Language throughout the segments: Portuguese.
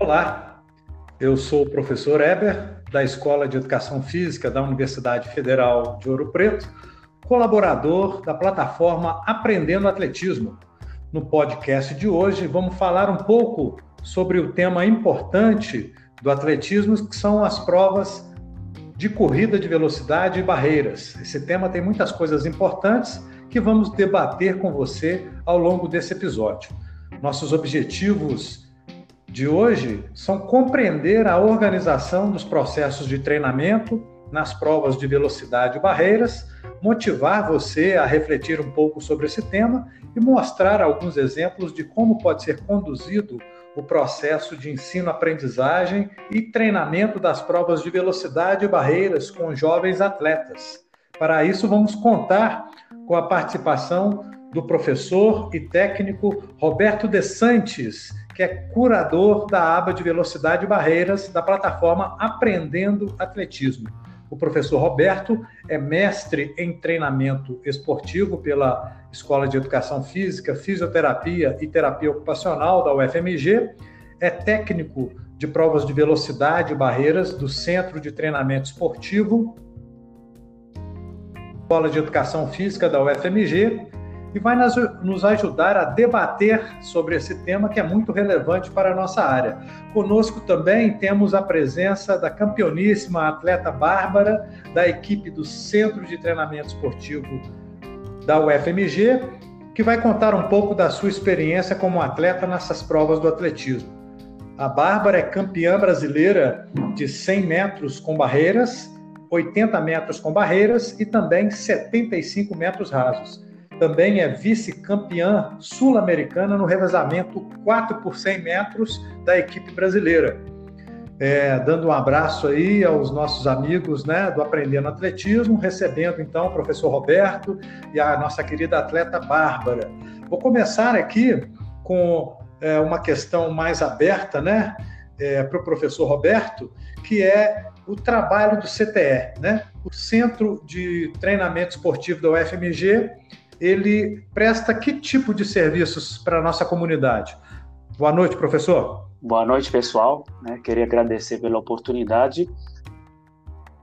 Olá, eu sou o professor Eber, da Escola de Educação Física da Universidade Federal de Ouro Preto, colaborador da plataforma Aprendendo Atletismo. No podcast de hoje, vamos falar um pouco sobre o tema importante do atletismo, que são as provas de corrida de velocidade e barreiras. Esse tema tem muitas coisas importantes que vamos debater com você ao longo desse episódio. Nossos objetivos de hoje são compreender a organização dos processos de treinamento nas provas de velocidade e barreiras, motivar você a refletir um pouco sobre esse tema e mostrar alguns exemplos de como pode ser conduzido o processo de ensino-aprendizagem e treinamento das provas de velocidade e barreiras com jovens atletas. Para isso, vamos contar com a participação do professor e técnico Roberto De Santos, que é curador da aba de velocidade e barreiras da plataforma Aprendendo Atletismo. O professor Roberto é mestre em treinamento esportivo pela Escola de Educação Física, Fisioterapia e Terapia Ocupacional da UFMG, é técnico de provas de velocidade e barreiras do Centro de Treinamento Esportivo, Escola de Educação Física da UFMG e vai nos ajudar a debater sobre esse tema que é muito relevante para a nossa área. Conosco também temos a presença da campeoníssima atleta Bárbara, da equipe do Centro de Treinamento Esportivo da UFMG, que vai contar um pouco da sua experiência como atleta nessas provas do atletismo. A Bárbara é campeã brasileira de 100 metros com barreiras, 80 metros com barreiras e também 75 metros rasos também é vice-campeã sul-americana no revezamento 4 por 100 metros da equipe brasileira. É, dando um abraço aí aos nossos amigos né, do Aprendendo Atletismo, recebendo então o professor Roberto e a nossa querida atleta Bárbara. Vou começar aqui com é, uma questão mais aberta né, é, para o professor Roberto, que é o trabalho do CTE, né? o Centro de Treinamento Esportivo da UFMG, ele presta que tipo de serviços para a nossa comunidade? Boa noite, professor. Boa noite, pessoal. Né, queria agradecer pela oportunidade.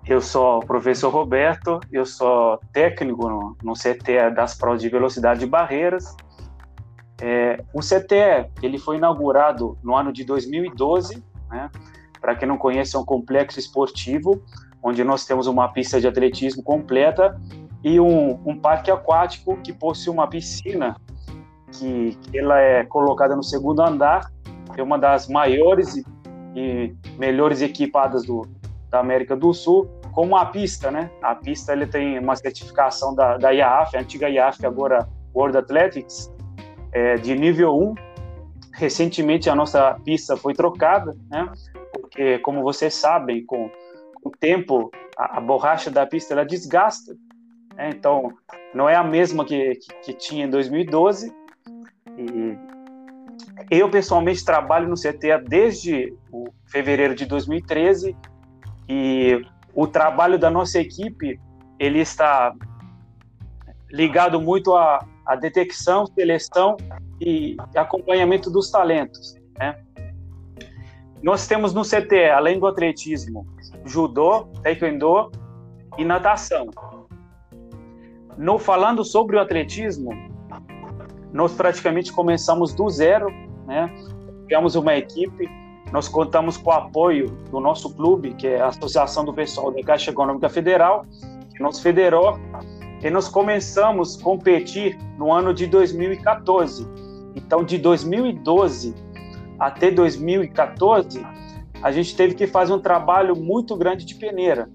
Eu sou o professor Roberto, eu sou técnico no, CTE das provas de velocidade de barreiras. É, o CTE ele foi inaugurado no ano de 2012. Né? Para quem não conhece, é um complexo esportivo onde nós temos uma pista de atletismo completa e um, um parque aquático que possui uma piscina que, que, ela é colocada no segundo andar, é uma das maiores e, e melhores equipadas do, da América do Sul, com uma pista, né? A pista ele tem uma certificação da, da IAAF, a antiga IAAF, agora World Athletics, é, de nível 1. Recentemente a nossa pista foi trocada, né? Porque, como vocês sabem, com, o tempo a, a borracha da pista ela desgasta né? Então, não é a mesma que, que, que tinha em 2012. E eu, pessoalmente, trabalho no CTA desde o fevereiro de 2013 e o trabalho da nossa equipe ele está ligado muito à, à detecção, seleção e acompanhamento dos talentos. Né? Nós temos no CTE, além do atletismo, judô, taekwondo e natação. No falando sobre o atletismo, nós praticamente começamos do zero, né? Criamos uma equipe, nós contamos com o apoio do nosso clube, que é a Associação do Pessoal da Caixa Econômica Federal, que nos federou, e nós começamos a competir no ano de 2014. Então, de 2012 até 2014, a gente teve que fazer um trabalho muito grande de peneira.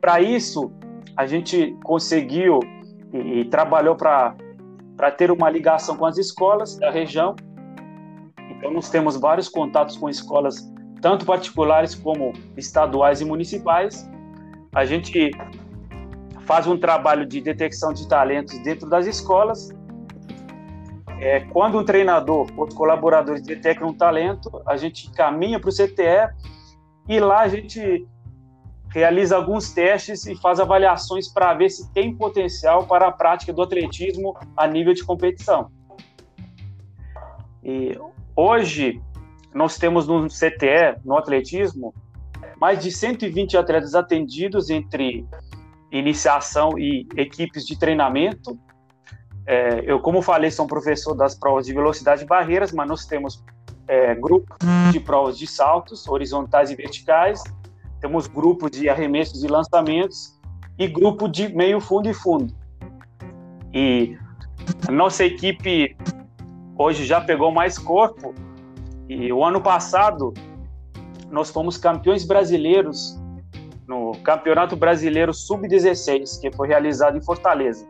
Para isso, a gente conseguiu e, e trabalhou para ter uma ligação com as escolas da região. Então, nós temos vários contatos com escolas, tanto particulares como estaduais e municipais. A gente faz um trabalho de detecção de talentos dentro das escolas. É, quando um treinador ou colaboradores detectam um talento, a gente caminha para o CTE e lá a gente realiza alguns testes e faz avaliações para ver se tem potencial para a prática do atletismo a nível de competição. E hoje nós temos no CTE, no atletismo, mais de 120 atletas atendidos entre iniciação e equipes de treinamento. É, eu, como falei, sou professor das provas de velocidade e barreiras, mas nós temos é, grupos de provas de saltos horizontais e verticais, temos grupo de arremessos e lançamentos e grupo de meio fundo e fundo. E a nossa equipe hoje já pegou mais corpo e o ano passado nós fomos campeões brasileiros no Campeonato Brasileiro Sub-16, que foi realizado em Fortaleza.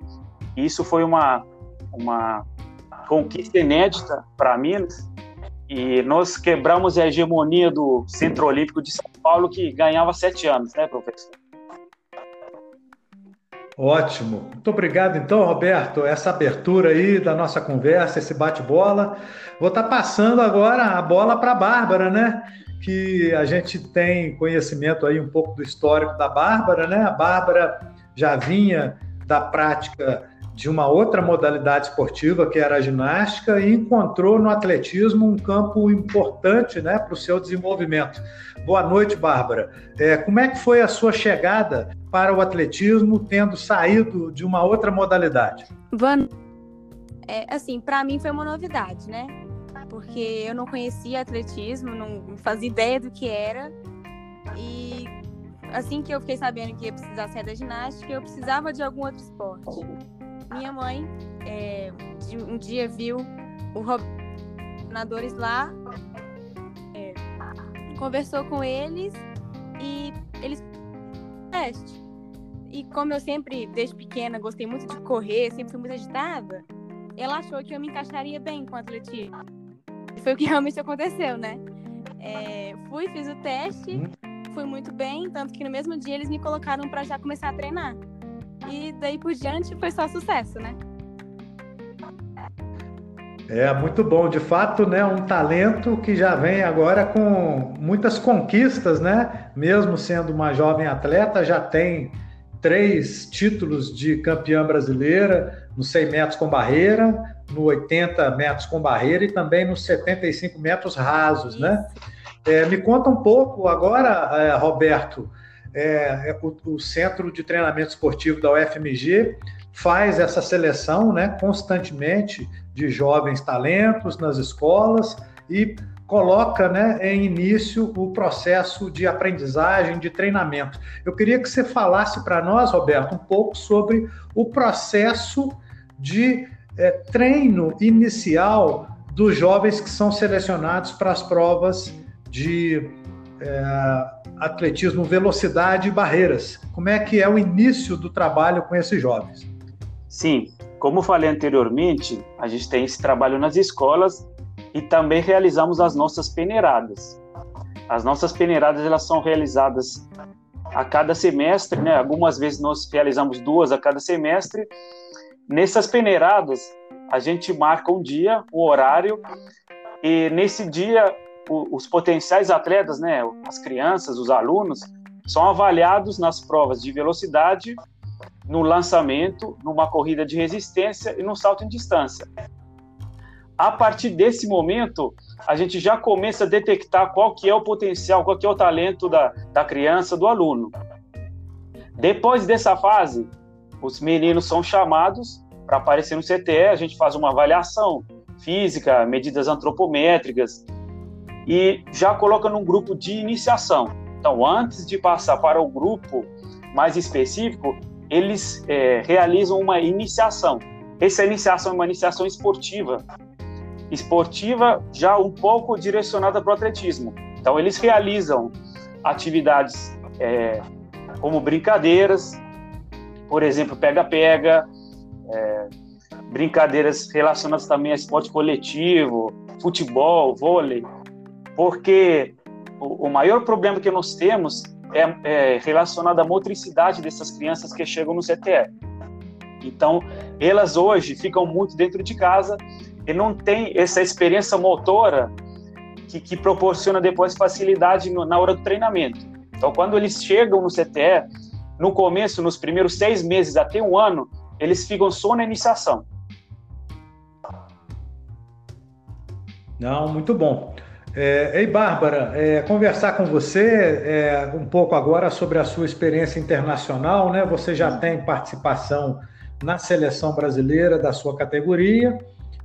E isso foi uma, uma conquista inédita para Minas. E nós quebramos a hegemonia do Centro Olímpico de São Paulo, que ganhava sete anos, né, professor? Ótimo. Muito obrigado, então, Roberto. Essa abertura aí da nossa conversa, esse bate-bola. Vou estar tá passando agora a bola para a Bárbara, né? Que a gente tem conhecimento aí um pouco do histórico da Bárbara, né? A Bárbara já vinha da prática de uma outra modalidade esportiva, que era a ginástica, e encontrou no atletismo um campo importante né, para o seu desenvolvimento. Boa noite, Bárbara. É, como é que foi a sua chegada para o atletismo, tendo saído de uma outra modalidade? Boa é, assim, para mim foi uma novidade, né? Porque eu não conhecia atletismo, não fazia ideia do que era. E assim que eu fiquei sabendo que ia precisar sair da ginástica, eu precisava de algum outro esporte. Minha mãe é, um dia viu o nadadores lá, é, conversou com eles e eles teste. E como eu sempre, desde pequena, gostei muito de correr, sempre fui muito agitada, ela achou que eu me encaixaria bem com o atletismo. E foi o que realmente aconteceu, né? É, fui, fiz o teste, uhum. fui muito bem, tanto que no mesmo dia eles me colocaram para já começar a treinar. E daí por diante foi só sucesso, né? É muito bom, de fato, né? Um talento que já vem agora com muitas conquistas, né? Mesmo sendo uma jovem atleta, já tem três títulos de campeã brasileira no 100 metros com barreira, no 80 metros com barreira e também nos 75 metros rasos, né? É, me conta um pouco agora, é, Roberto, é, é o, o, Centro de Treinamento Esportivo da UFMG faz essa seleção né, constantemente de jovens talentos nas escolas e coloca né, em início o processo de aprendizagem, de treinamento. Eu queria que você falasse para nós, Roberto, um pouco sobre o processo de é, treino inicial dos jovens que são selecionados para as provas de é, atletismo, velocidade e barreiras. Como é que é o início do trabalho com esses jovens? Sim, como falei anteriormente, a gente tem esse trabalho nas escolas e também realizamos as nossas peneiradas. As nossas peneiradas elas são realizadas a cada semestre, né? Algumas vezes nós realizamos duas a cada semestre. Nessas peneiradas, a gente marca um dia, o um horário, e nesse dia os potenciais atletas, né, as crianças, os alunos, são avaliados nas provas de velocidade, no lançamento, numa corrida de resistência e no salto em distância. A partir desse momento, a gente já começa a detectar qual que é o potencial, qual que é o talento da, da criança, do aluno. Depois dessa fase, os meninos são chamados para aparecer no CTE, a gente faz uma avaliação física, medidas antropométricas, e já coloca num grupo de iniciação. Então, antes de passar para o grupo mais específico, eles é, realizam uma iniciação. Essa iniciação é uma iniciação esportiva, esportiva já um pouco direcionada para o atletismo. Então, eles realizam atividades é, como brincadeiras, por exemplo, pega-pega, é, brincadeiras relacionadas também a esporte coletivo, futebol, vôlei, porque o, o maior problema que nós temos é, é, relacionado à motricidade dessas crianças que chegam no CTE. Então, elas hoje ficam muito dentro de casa e não tem essa experiência motora que, que proporciona depois facilidade no, na hora do treinamento. Então, quando eles chegam no CTE, no começo, nos primeiros seis meses até um ano, eles ficam só na iniciação. Não, muito bom. É, ei, Bárbara, é, conversar com você é, um pouco agora sobre a sua experiência internacional, né? Você já tem participação na seleção brasileira da sua categoria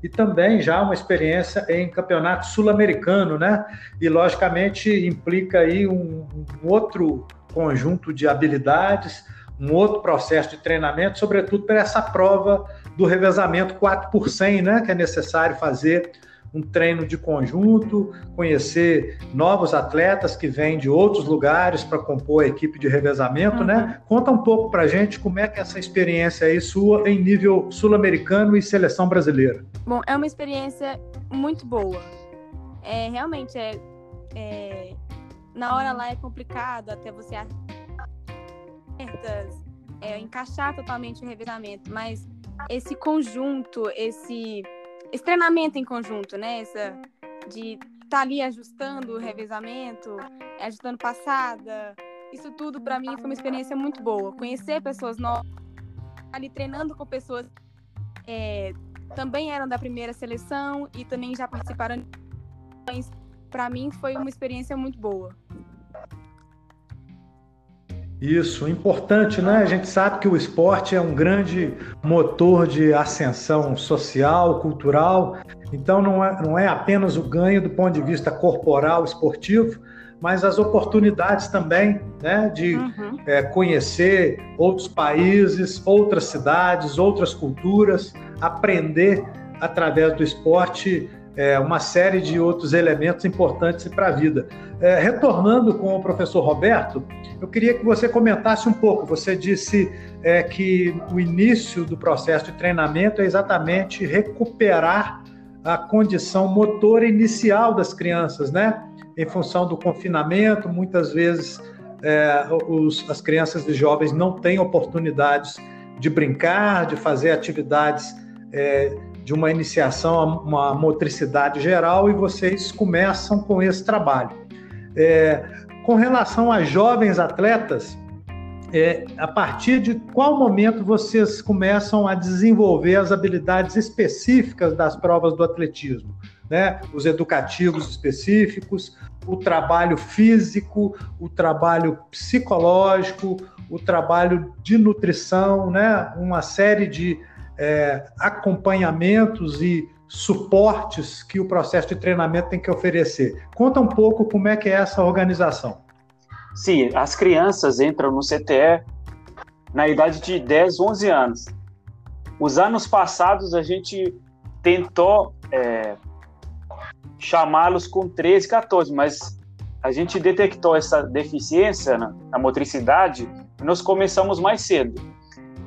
e também já uma experiência em campeonato sul-americano, né? E logicamente implica aí um, um outro conjunto de habilidades, um outro processo de treinamento, sobretudo para essa prova do revezamento 4 por 100, né? Que é necessário fazer um treino de conjunto, conhecer novos atletas que vêm de outros lugares para compor a equipe de revezamento, né? uhum. né? Conta um pouco para a gente como é que é essa experiência aí sua em nível sul-americano e seleção brasileira. Bom, é uma experiência muito boa. É, realmente, é, é na hora lá é complicado até você é, encaixar totalmente o revezamento, mas esse conjunto, esse esse treinamento em conjunto, né? Essa de estar tá ali ajustando o revezamento, ajustando passada. Isso tudo para mim foi uma experiência muito boa. Conhecer pessoas novas, ali treinando com pessoas é, também eram da primeira seleção e também já participaram. Para mim foi uma experiência muito boa. Isso, importante, né? A gente sabe que o esporte é um grande motor de ascensão social, cultural. Então, não é, não é apenas o ganho do ponto de vista corporal, esportivo, mas as oportunidades também, né? De uhum. é, conhecer outros países, outras cidades, outras culturas, aprender através do esporte é, uma série de outros elementos importantes para a vida. É, retornando com o professor Roberto, eu queria que você comentasse um pouco. Você disse é, que o início do processo de treinamento é exatamente recuperar a condição motora inicial das crianças, né? Em função do confinamento, muitas vezes é, os, as crianças e jovens não têm oportunidades de brincar, de fazer atividades é, de uma iniciação a uma motricidade geral e vocês começam com esse trabalho. É, com relação a jovens atletas, é, a partir de qual momento vocês começam a desenvolver as habilidades específicas das provas do atletismo? Né? Os educativos específicos, o trabalho físico, o trabalho psicológico, o trabalho de nutrição, né? uma série de é, acompanhamentos e suportes que o processo de treinamento tem que oferecer. Conta um pouco como é que é essa organização. Sim, as crianças entram no CTE na idade de 10, 11 anos. Os anos passados a gente tentou é, chamá-los com 13, 14, mas a gente detectou essa deficiência na, na motricidade e nós começamos mais cedo.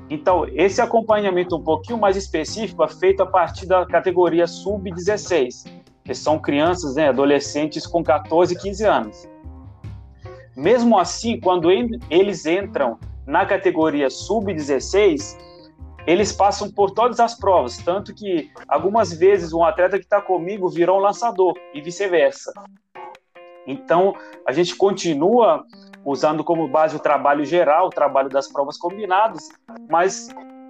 Então, esse acompanhamento um pouquinho mais específico é feito a partir da categoria sub-16, que são crianças, né, adolescentes com 14 e 15 anos. Mesmo assim, quando eles entram na categoria sub-16, eles passam por todas as provas, tanto que algumas vezes um atleta que está comigo virou um lançador e vice-versa. Então, a gente continua usando como base o trabalho geral, o trabalho das provas combinadas, mas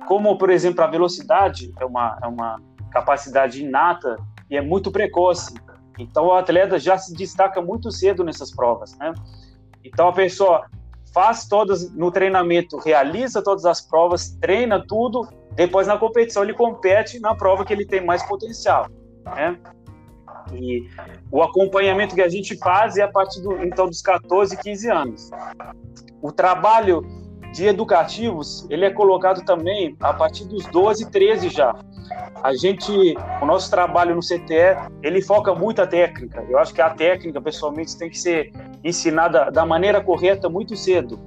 como, por exemplo, a velocidade é uma, é uma capacidade inata e é muito precoce, então o atleta já se destaca muito cedo nessas provas, né? Então a pessoa faz todas no treinamento, realiza todas as provas, treina tudo, depois na competição ele compete na prova que ele tem mais potencial, né? E o acompanhamento que a gente faz é a partir do, então dos 14, 15 anos. O trabalho de educativos, ele é colocado também a partir dos 12, 13 já. A gente, o nosso trabalho no CTE, ele foca muito a técnica. Eu acho que a técnica, pessoalmente, tem que ser ensinada da maneira correta muito cedo,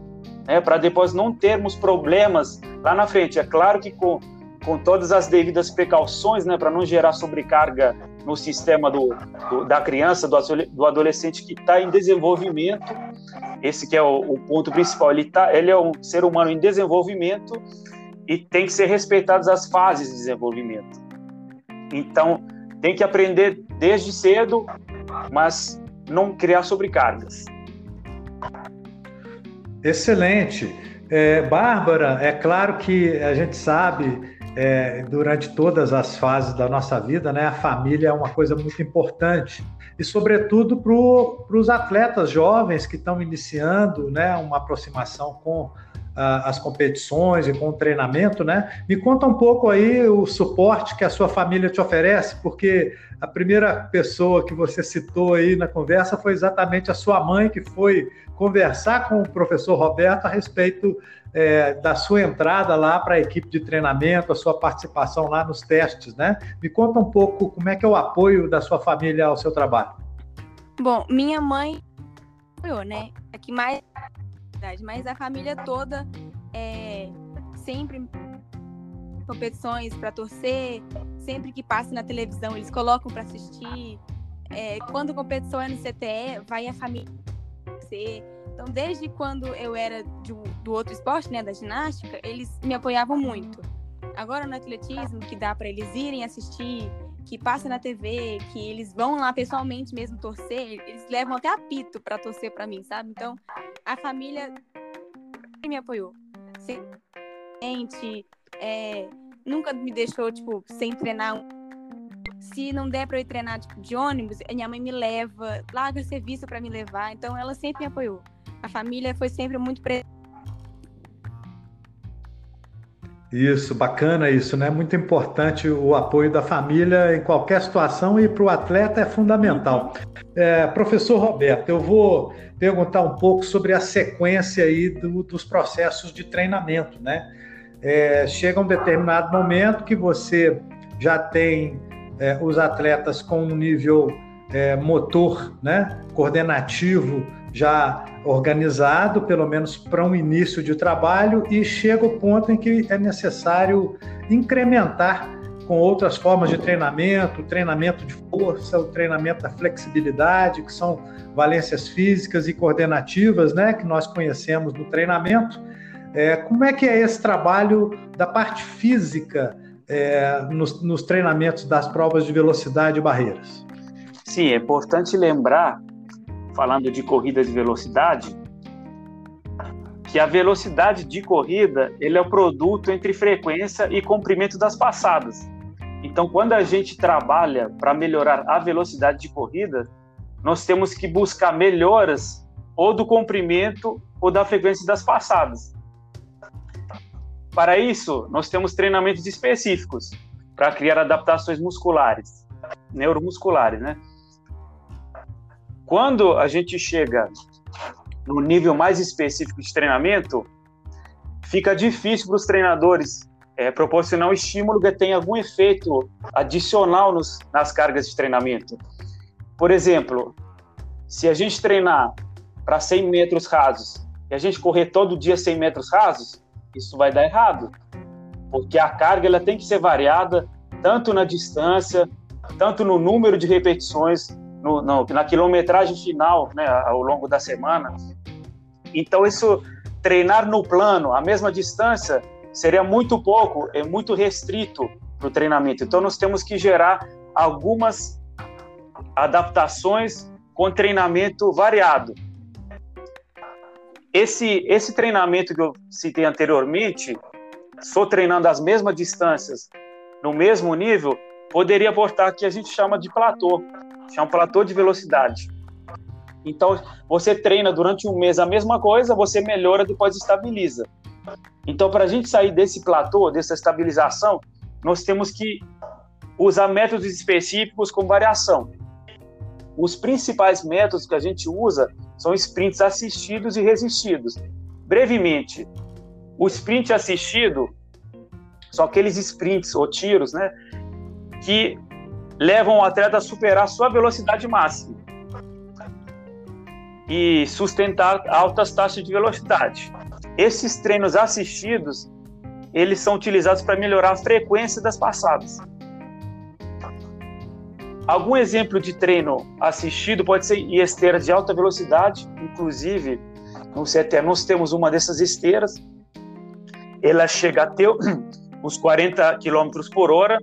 né, para depois não termos problemas lá na frente. É claro que com, com todas as devidas precauções, né, para não gerar sobrecarga no sistema do, do da criança, do, do adolescente que está em desenvolvimento. Esse que é o, o, ponto principal. Ele, tá, ele é um ser humano em desenvolvimento e tem que ser respeitadas as fases de desenvolvimento. Então, tem que aprender desde cedo, mas não criar sobrecargas. Excelente. É, Bárbara, é claro que a gente sabe é, durante todas as fases da nossa vida, né? A família é uma coisa muito importante e, sobretudo, para os atletas jovens que estão iniciando, né? Uma aproximação com as competições e com o treinamento, né? Me conta um pouco aí o suporte que a sua família te oferece, porque a primeira pessoa que você citou aí na conversa foi exatamente a sua mãe, que foi conversar com o professor Roberto a respeito é, da sua entrada lá para a equipe de treinamento, a sua participação lá nos testes, né? Me conta um pouco como é que é o apoio da sua família ao seu trabalho. Bom, minha mãe apoiou, né? Aqui mais mas a família toda é, sempre competições para torcer, sempre que passa na televisão eles colocam para assistir. É, quando a competição é no CTE, vai a família. Então, desde quando eu era de, do outro esporte, né, da ginástica, eles me apoiavam muito. Agora no atletismo, que dá para eles irem assistir, que passa na TV, que eles vão lá pessoalmente mesmo torcer, eles levam até apito para torcer para mim, sabe? Então, a família me apoiou. Sempre, é, nunca me deixou, tipo, sem treinar. Se não der para eu treinar tipo, de ônibus, minha mãe me leva, larga serviço para me levar. Então, ela sempre me apoiou. A família foi sempre muito presente Isso, bacana isso, né? Muito importante o apoio da família em qualquer situação e para o atleta é fundamental. É, professor Roberto, eu vou perguntar um pouco sobre a sequência aí do, dos processos de treinamento, né? É, chega um determinado momento que você já tem é, os atletas com um nível é, motor, né? Coordenativo já organizado, pelo menos para um início de trabalho, e chega o ponto em que é necessário incrementar com outras formas de treinamento, treinamento de força, o treinamento da flexibilidade, que são valências físicas e coordenativas, né, que nós conhecemos no treinamento. É, como é que é esse trabalho da parte física é, nos, nos treinamentos das provas de velocidade e barreiras? Sim, é importante lembrar falando de corrida de velocidade, que a velocidade de corrida ele é o produto entre frequência e comprimento das passadas. Então, quando a gente trabalha para melhorar a velocidade de corrida, nós temos que buscar melhoras ou do comprimento ou da frequência das passadas. Para isso, nós temos treinamentos específicos para criar adaptações musculares, neuromusculares, né? Quando a gente chega no nível mais específico de treinamento, fica difícil para os treinadores é, proporcionar um estímulo que tenha algum efeito adicional nos, nas cargas de treinamento. Por exemplo, se a gente treinar para 100 metros rasos e a gente correr todo dia 100 metros rasos, isso vai dar errado, porque a carga ela tem que ser variada tanto na distância, tanto no número de repetições, no, no, na quilometragem final, né, ao longo da semana. Então, isso, treinar no plano, a mesma distância, seria muito pouco, é muito restrito para o treinamento. Então, nós temos que gerar algumas adaptações com treinamento variado. Esse, esse treinamento que eu citei anteriormente, só treinando as mesmas distâncias no mesmo nível, poderia aportar que a gente chama de platô chama um platô de velocidade. Então, você treina durante um mês a mesma coisa, você melhora, depois estabiliza. Então, para a gente sair desse platô, dessa estabilização, nós temos que usar métodos específicos com variação. Os principais métodos que a gente usa são sprints assistidos e resistidos. Brevemente, o sprint assistido são aqueles sprints ou tiros, né, que levam o atleta a superar sua velocidade máxima e sustentar altas taxas de velocidade. Esses treinos assistidos, eles são utilizados para melhorar a frequência das passadas. Algum exemplo de treino assistido pode ser em esteiras de alta velocidade, inclusive no CT nós temos uma dessas esteiras, ela chega a ter os 40 km por hora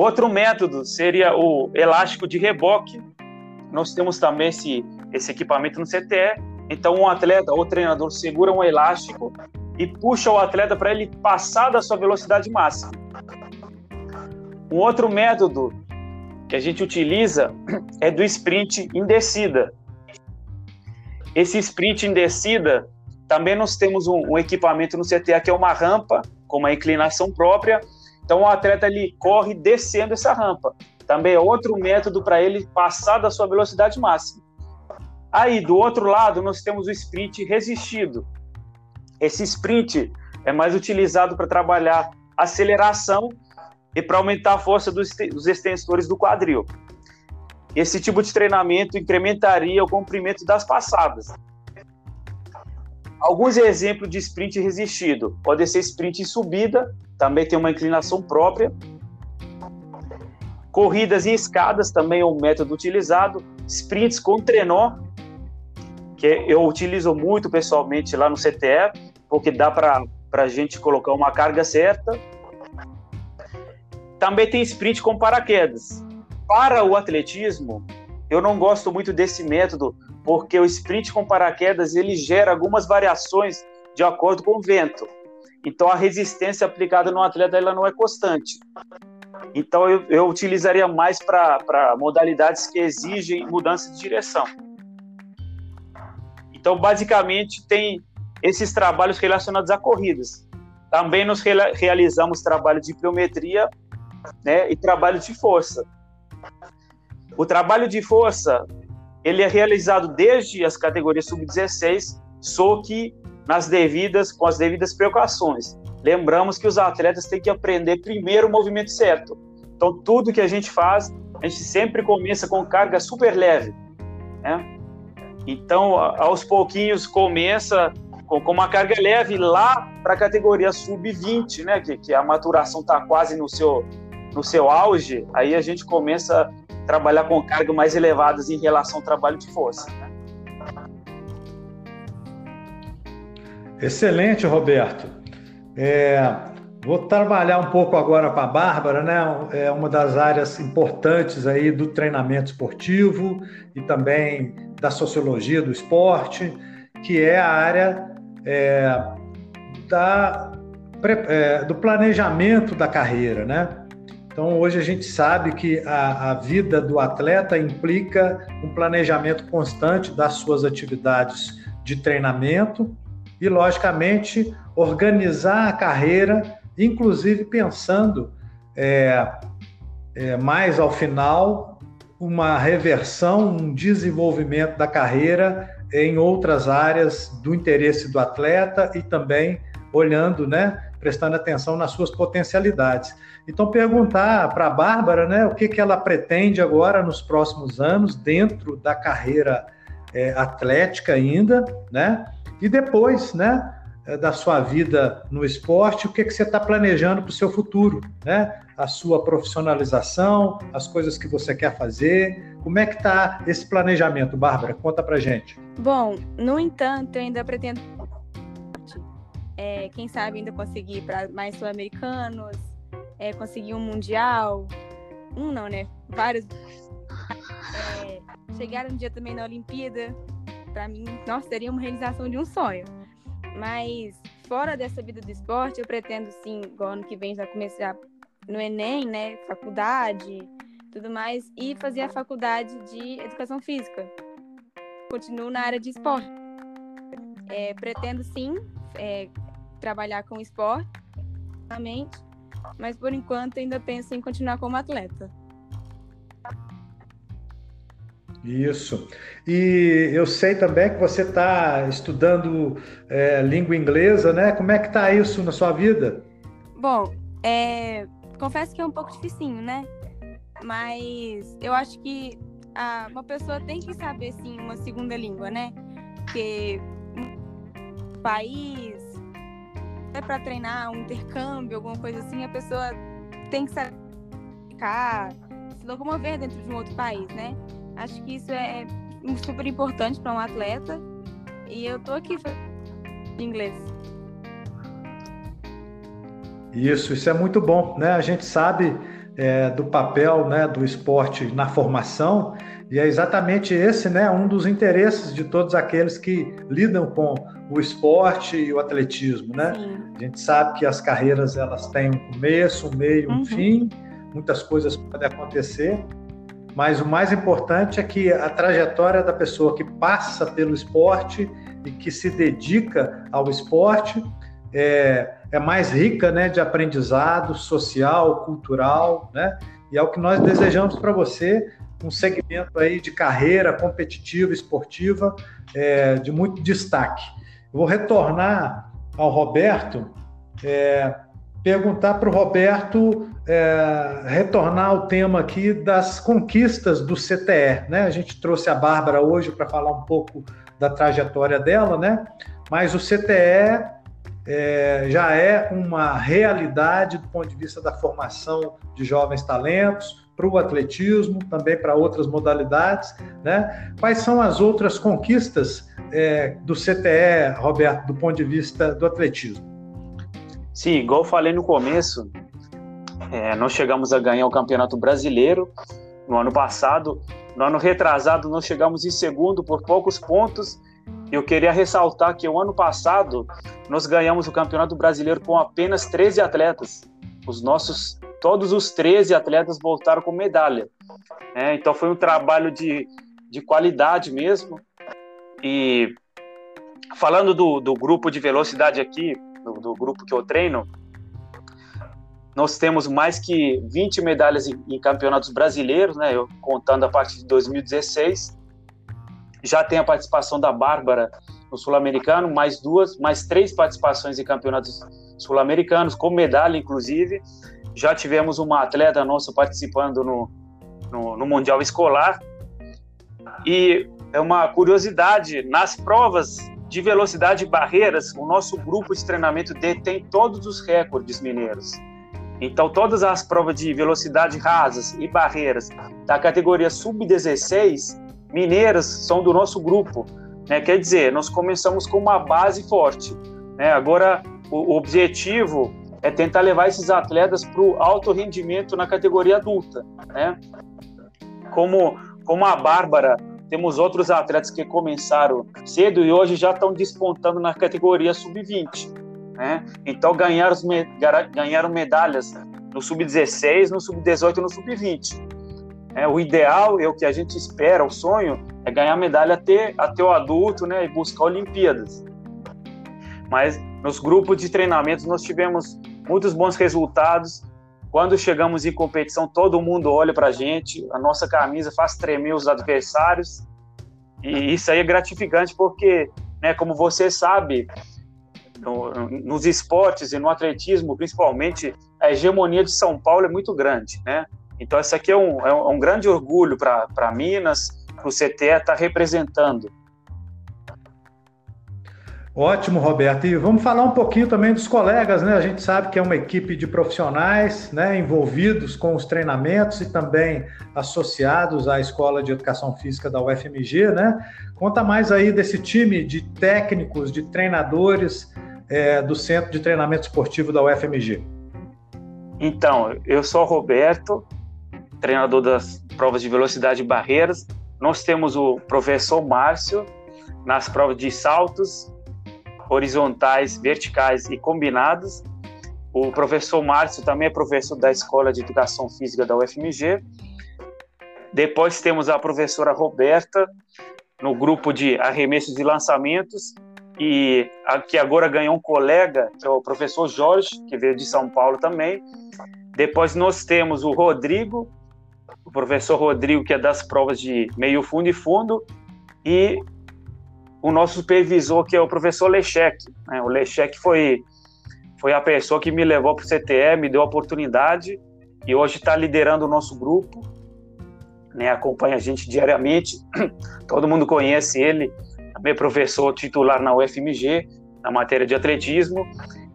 Outro método seria o elástico de reboque. Nós temos também esse, esse equipamento no CTE. Então, um atleta ou treinador segura um elástico e puxa o atleta para ele passar da sua velocidade máxima. Um outro método que a gente utiliza é do sprint em descida. Esse sprint em descida, também nós temos um, um equipamento no CTA que é uma rampa com uma inclinação própria. Então o atleta ele corre descendo essa rampa. Também é outro método para ele passar da sua velocidade máxima. Aí, do outro lado, nós temos o sprint resistido. Esse sprint é mais utilizado para trabalhar aceleração e para aumentar a força dos, extensores do quadril. Esse tipo de treinamento incrementaria o comprimento das passadas. Alguns exemplos de sprint resistido. Pode ser sprint em subida, também tem uma inclinação própria. Corridas em escadas também é um método utilizado. Sprints com trenó, que eu utilizo muito pessoalmente lá no CTE, porque dá para a gente colocar uma carga certa. Também tem sprint com paraquedas. Para o atletismo, eu não gosto muito desse método, porque o sprint com paraquedas ele gera algumas variações de acordo com o vento. Então a resistência aplicada no atleta ela não é constante. Então eu, eu utilizaria mais para modalidades que exigem mudança de direção. Então basicamente tem esses trabalhos relacionados a corridas. Também nós realizamos trabalho de pliometria né, e trabalho de força. O trabalho de força ele é realizado desde as categorias sub-16, só que nas devidas, com as devidas precauções. Lembramos que os atletas têm que aprender primeiro o movimento certo. Então, tudo que a gente faz, a gente sempre começa com carga super leve. Né? Então, aos pouquinhos, começa com, uma carga leve lá para a categoria sub-20, né? que, que a maturação está quase no seu, no seu auge. Aí a gente começa trabalhar com cargas mais elevadas em relação ao trabalho de força. Excelente, Roberto. É, vou trabalhar um pouco agora com a Bárbara, né? É uma das áreas importantes aí do treinamento esportivo e também da sociologia do esporte, que é a área é, da, é, do planejamento da carreira, né? Então, hoje a gente sabe que a, a, vida do atleta implica um planejamento constante das suas atividades de treinamento e, logicamente, organizar a carreira, inclusive pensando é, é, mais ao final uma reversão, um desenvolvimento da carreira em outras áreas do interesse do atleta e também olhando, né, prestando atenção nas suas potencialidades. Então, perguntar para a Bárbara né, o que, que ela pretende agora nos próximos anos, dentro da carreira é, atlética ainda, né? E depois, né, é, da sua vida no esporte, o que, que você está planejando para o seu futuro, né? A sua profissionalização, as coisas que você quer fazer. Como é que está esse planejamento, Bárbara? Conta para gente. Bom, no entanto, eu ainda pretendo é, quem sabe ainda conseguir para mais sul-americanos, é, conseguir um mundial, um não, né? Vários. É, chegar um dia também na Olimpíada, para mim, nossa, seria uma realização de um sonho. Mas fora dessa vida do esporte, eu pretendo sim, igual ano que vem já começar no Enem, né? Faculdade, tudo mais, e fazer a faculdade de educação física. Continuo na área de esporte. É, pretendo sim é, trabalhar com esporte, mas por enquanto ainda penso em continuar como atleta. Isso. E eu sei também que você está estudando é, língua inglesa, né? Como é que está isso na sua vida? Bom, é, confesso que é um pouco dificinho, né? Mas eu acho que a, uma pessoa tem que saber, sim, uma segunda língua, né? Porque país, é para treinar um intercâmbio, alguma coisa assim, a pessoa tem que saber se locomover dentro de um outro país, né? Acho que isso é super importante para um atleta e eu tô aqui em inglês. Isso, isso é muito bom, né? A gente sabe é, do papel né, do esporte na formação E é exatamente esse, né, um dos interesses de todos aqueles que lidam com o esporte e o atletismo, né? Sim. A gente sabe que as carreiras elas têm um começo, um meio, um uhum. fim, muitas coisas podem acontecer, mas o mais importante é que a trajetória da pessoa que passa pelo esporte e que se dedica ao esporte é, é mais rica, né, de aprendizado social, cultural, né? E é o que nós desejamos para você um segmento aí de carreira competitiva, esportiva, é, de muito destaque. Eu vou retornar ao Roberto, é, perguntar para o Roberto é, retornar ao tema aqui das conquistas do CTE. Né? A gente trouxe a Bárbara hoje para falar um pouco da trajetória dela, né? mas o CTE é, já é uma realidade do ponto de vista da formação de jovens talentos, para o atletismo, também para outras modalidades. Né? Quais são as outras conquistas é, do CTE, Roberto, do ponto de vista do atletismo? Sim, igual eu falei no começo, é, nós chegamos a ganhar o Campeonato Brasileiro no ano passado. No ano retrasado, nós chegamos em segundo por poucos pontos. Eu queria ressaltar que o ano passado nós ganhamos o Campeonato Brasileiro com apenas 13 atletas. Os nossos todos os 13 atletas voltaram com medalha. É, então foi um trabalho de, de qualidade mesmo. E falando do, do grupo de velocidade aqui, do, do, grupo que eu treino, nós temos mais que 20 medalhas em, em campeonatos brasileiros, né? Eu, contando a partir de 2016. Já tem a participação da Bárbara no Sul-Americano, mais duas, mais três participações em campeonatos sul-americanos, com medalha, inclusive. Já tivemos uma atleta nossa participando no, no, no Mundial Escolar. E é uma curiosidade, nas provas de velocidade e barreiras, o nosso grupo de treinamento detém todos os recordes mineiros. Então, todas as provas de velocidade rasas e barreiras da categoria sub-16 mineiras são do nosso grupo. Né? Quer dizer, nós começamos com uma base forte. Né? Agora, o objetivo é tentar levar esses atletas para o alto rendimento na categoria adulta, né? Como, como a Bárbara, temos outros atletas que começaram cedo e hoje já estão despontando na categoria sub-20, né? Então ganharam, ganharam medalhas no sub-16, no sub-18 e no sub-20. É, o ideal é o que a gente espera, o sonho é ganhar medalha até, até o adulto, né, e buscar Olimpíadas. Mas nos grupos de treinamentos nós tivemos muitos bons resultados. Quando chegamos em competição, todo mundo olha para a gente, a nossa camisa faz tremer os adversários. E isso aí é gratificante porque, né, como você sabe, no, nos esportes e no atletismo, principalmente, a hegemonia de São Paulo é muito grande, né? Então, isso aqui é um, é um grande orgulho para Minas, para o CTE estar tá representando. Ótimo, Roberto. E vamos falar um pouquinho também dos colegas, né? A gente sabe que é uma equipe de profissionais, né, envolvidos com os treinamentos e também associados à Escola de Educação Física da UFMG, né? Conta mais aí desse time de técnicos, de treinadores é, do Centro de Treinamento Esportivo da UFMG. Então, eu sou o Roberto, treinador das provas de velocidade e barreiras. Nós temos o professor Márcio nas provas de saltos, horizontais, verticais e combinados. O professor Márcio também é professor da Escola de Educação Física da UFMG. Depois temos a professora Roberta no grupo de arremessos e lançamentos e que agora ganhou um colega, que é o professor Jorge, que veio de São Paulo também. Depois nós temos o Rodrigo, o professor Rodrigo, que é das provas de meio fundo e fundo, e o nosso supervisor, que é o professor Lechek. Né? O Lechek foi, foi a pessoa que me levou para o CTE, me deu a oportunidade e hoje está liderando o nosso grupo, né? acompanha a gente diariamente. Todo mundo conhece ele, também é professor titular na UFMG, na matéria de atletismo.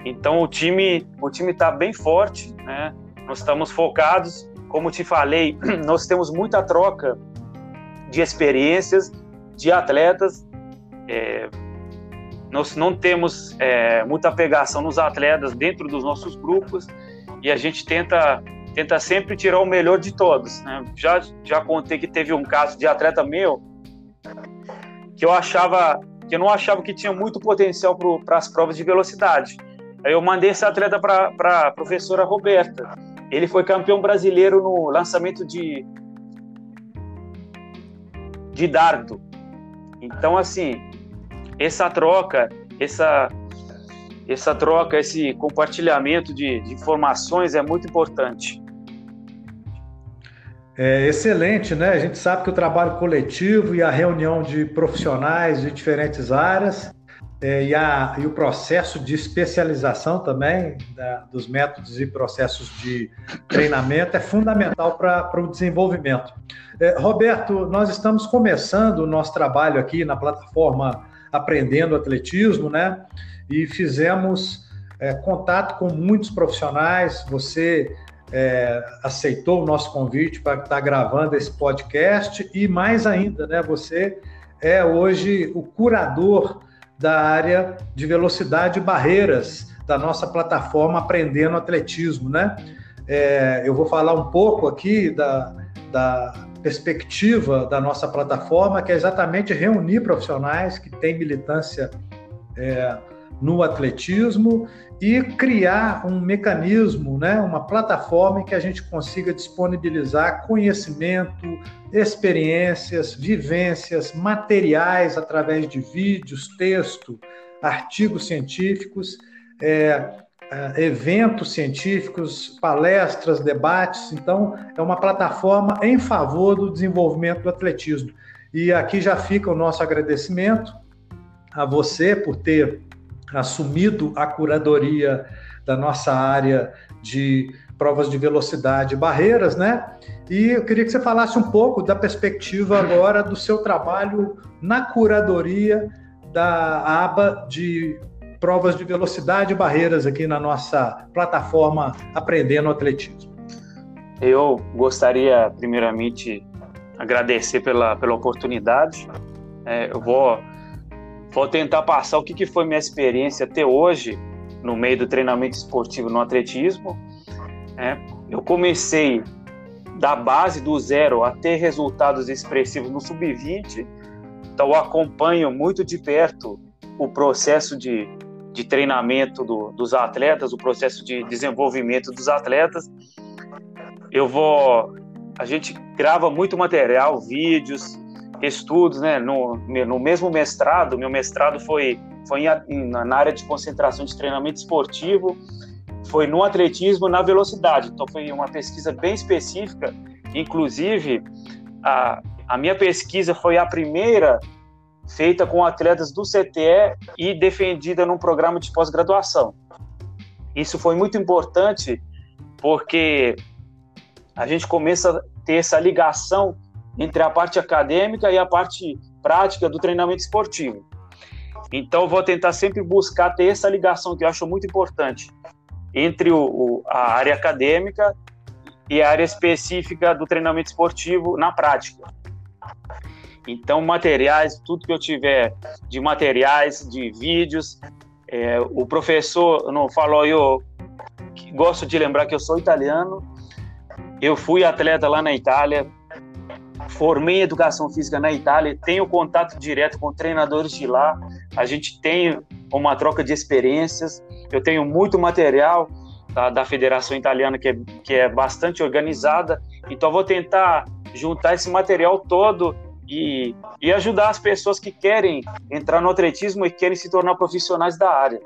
Então o time o time está bem forte, né? Nós estamos focados, como te falei, nós temos muita troca de experiências de atletas é, nós não temos é, muita pegação nos atletas dentro dos nossos grupos e a gente tenta tenta sempre tirar o melhor de todos. Né? Já, já contei que teve um caso de atleta meu que eu achava que eu não achava que tinha muito potencial para as provas de velocidade. Aí eu mandei esse atleta para a professora Roberta. Ele foi campeão brasileiro no lançamento de de dardo. Então assim, essa troca, essa essa troca, esse compartilhamento de, de informações é muito importante. É excelente, né? A gente sabe que o trabalho coletivo e a reunião de profissionais de diferentes áreas é, e, a, e o processo de especialização também da, dos métodos e processos de treinamento é fundamental para o desenvolvimento. É, Roberto, nós estamos começando o nosso trabalho aqui na plataforma Aprendendo Atletismo, né? E fizemos é, contato com muitos profissionais. Você é, aceitou o nosso convite para estar gravando esse podcast e mais ainda, né? Você é hoje o curador da área de velocidade e barreiras da nossa plataforma Aprendendo Atletismo, né? É, eu vou falar um pouco aqui da, da perspectiva da nossa plataforma, que é exatamente reunir profissionais que têm militância é, no atletismo e criar um mecanismo, né, uma plataforma em que a gente consiga disponibilizar conhecimento, experiências, vivências, materiais através de vídeos, texto, artigos científicos, é, é, eventos científicos, palestras, debates. Então, é uma plataforma em favor do desenvolvimento do atletismo. E aqui já fica o nosso agradecimento a você por ter assumido a curadoria da nossa área de provas de velocidade barreiras, né? E eu queria que você falasse um pouco da perspectiva agora do seu trabalho na curadoria da aba de provas de velocidade e barreiras aqui na nossa plataforma Aprendendo Atletismo. Eu gostaria, primeiramente, agradecer pela, pela oportunidade. É, eu vou Vou tentar passar o que, que foi minha experiência até hoje no meio do treinamento esportivo no atletismo. É, eu comecei da base do zero a ter resultados expressivos no sub-20, então acompanho muito de perto o processo de, de treinamento do, dos atletas, o processo de desenvolvimento dos atletas. Eu vou, a gente grava muito material, vídeos, estudos, né? No, no mesmo mestrado, meu mestrado foi, foi em, na área de concentração de treinamento esportivo, foi no atletismo, na velocidade. Então foi uma pesquisa bem específica. Inclusive, a, a minha pesquisa foi a primeira feita com atletas do CTE e defendida num programa de pós-graduação. Isso foi muito importante porque a gente começa a ter essa ligação entre a parte acadêmica e a parte prática do treinamento esportivo. Então, vou tentar sempre buscar ter essa ligação que eu acho muito importante entre o, o, a área acadêmica e a área específica do treinamento esportivo na prática. Então, materiais, tudo que eu tiver de materiais, de vídeos. É, o professor não falou, eu gosto de lembrar que eu sou italiano. Eu fui atleta lá na Itália, formei educação física na Itália, tenho contato direto com treinadores de lá, a gente tem uma troca de experiências, eu tenho muito material da, da Federação Italiana que é, que é bastante organizada, então vou tentar juntar esse material todo e, e ajudar as pessoas que querem entrar no atletismo e querem se tornar profissionais da área.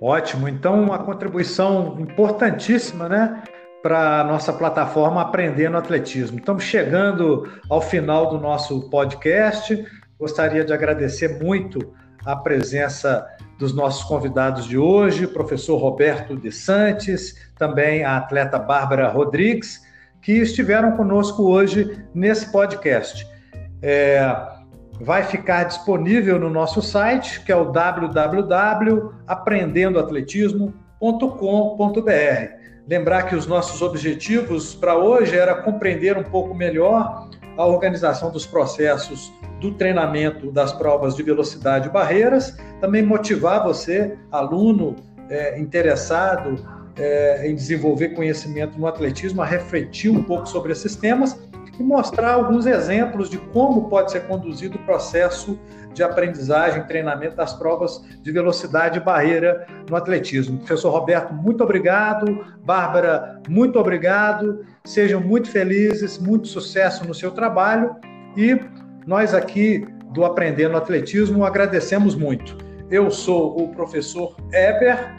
Ótimo, então uma contribuição importantíssima, né? Para a nossa plataforma Aprendendo Atletismo. Estamos chegando ao final do nosso podcast. Gostaria de agradecer muito a presença dos nossos convidados de hoje, professor Roberto de Santos, também a atleta Bárbara Rodrigues, que estiveram conosco hoje nesse podcast. É, vai ficar disponível no nosso site, que é o www.aprendendoatletismo.com.br. Lembrar que os nossos objetivos para hoje era compreender um pouco melhor a organização dos processos do treinamento das provas de velocidade e barreiras, também motivar você, aluno é, interessado é, em desenvolver conhecimento no atletismo, a refletir um pouco sobre esses temas e mostrar alguns exemplos de como pode ser conduzido o processo de aprendizagem, treinamento das provas de velocidade e barreira no atletismo. Professor Roberto, muito obrigado. Bárbara, muito obrigado. Sejam muito felizes, muito sucesso no seu trabalho e nós aqui do Aprendendo Atletismo agradecemos muito. Eu sou o professor Eber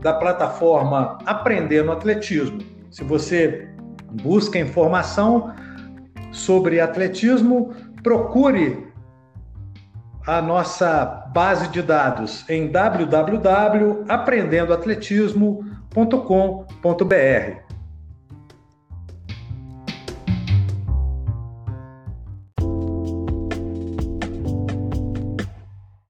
da plataforma Aprendendo Atletismo. Se você busca informação sobre atletismo, procure a nossa base de dados em www.aprendendoatletismo.com.br.